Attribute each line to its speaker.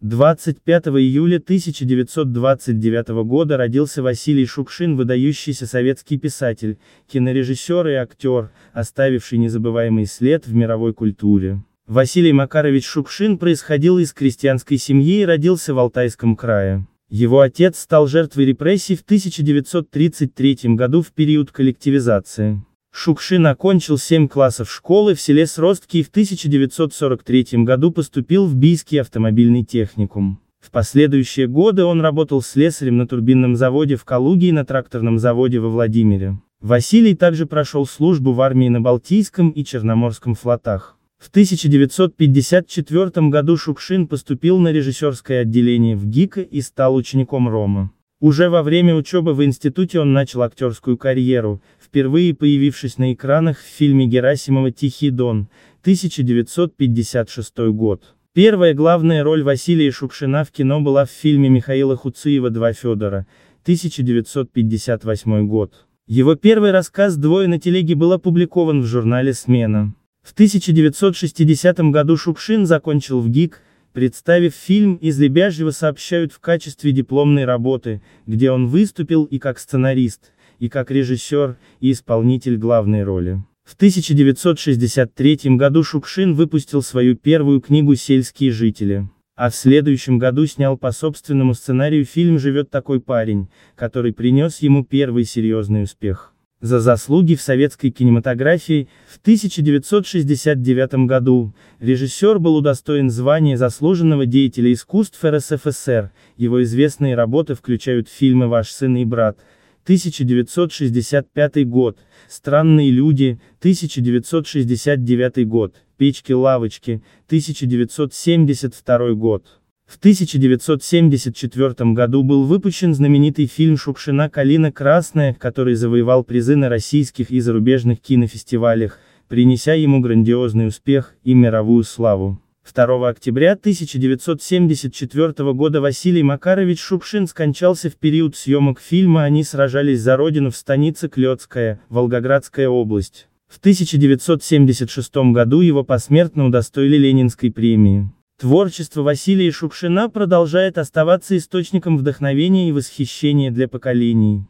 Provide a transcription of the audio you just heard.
Speaker 1: 25 июля 1929 года родился Василий Шукшин, выдающийся советский писатель, кинорежиссер и актер, оставивший незабываемый след в мировой культуре. Василий Макарович Шукшин происходил из крестьянской семьи и родился в Алтайском крае. Его отец стал жертвой репрессий в 1933 году в период коллективизации. Шукшин окончил 7 классов школы в селе Сростки и в 1943 году поступил в Бийский автомобильный техникум. В последующие годы он работал слесарем на турбинном заводе в Калуге и на тракторном заводе во Владимире. Василий также прошел службу в армии на Балтийском и Черноморском флотах. В 1954 году Шукшин поступил на режиссерское отделение в ГИКа и стал учеником Рома. Уже во время учебы в институте он начал актерскую карьеру, впервые появившись на экранах в фильме Герасимова «Тихий дон», 1956 год. Первая главная роль Василия Шукшина в кино была в фильме Михаила Хуциева «Два Федора», 1958 год. Его первый рассказ «Двое на телеге» был опубликован в журнале «Смена». В 1960 году Шукшин закончил в ГИК, представив фильм «Из Лебяжьего» сообщают в качестве дипломной работы, где он выступил и как сценарист, и как режиссер, и исполнитель главной роли. В 1963 году Шукшин выпустил свою первую книгу «Сельские жители», а в следующем году снял по собственному сценарию фильм «Живет такой парень», который принес ему первый серьезный успех. За заслуги в советской кинематографии, в 1969 году, режиссер был удостоен звания заслуженного деятеля искусств РСФСР, его известные работы включают фильмы «Ваш сын и брат», 1965 год, «Странные люди», 1969 год, «Печки-лавочки», 1972 год. В 1974 году был выпущен знаменитый фильм Шукшина «Калина красная», который завоевал призы на российских и зарубежных кинофестивалях, принеся ему грандиозный успех и мировую славу. 2 октября 1974 года Василий Макарович Шукшин скончался в период съемок фильма «Они сражались за родину» в станице Клёцкая, Волгоградская область. В 1976 году его посмертно удостоили Ленинской премии. Творчество Василия Шукшина продолжает оставаться источником вдохновения и восхищения для поколений.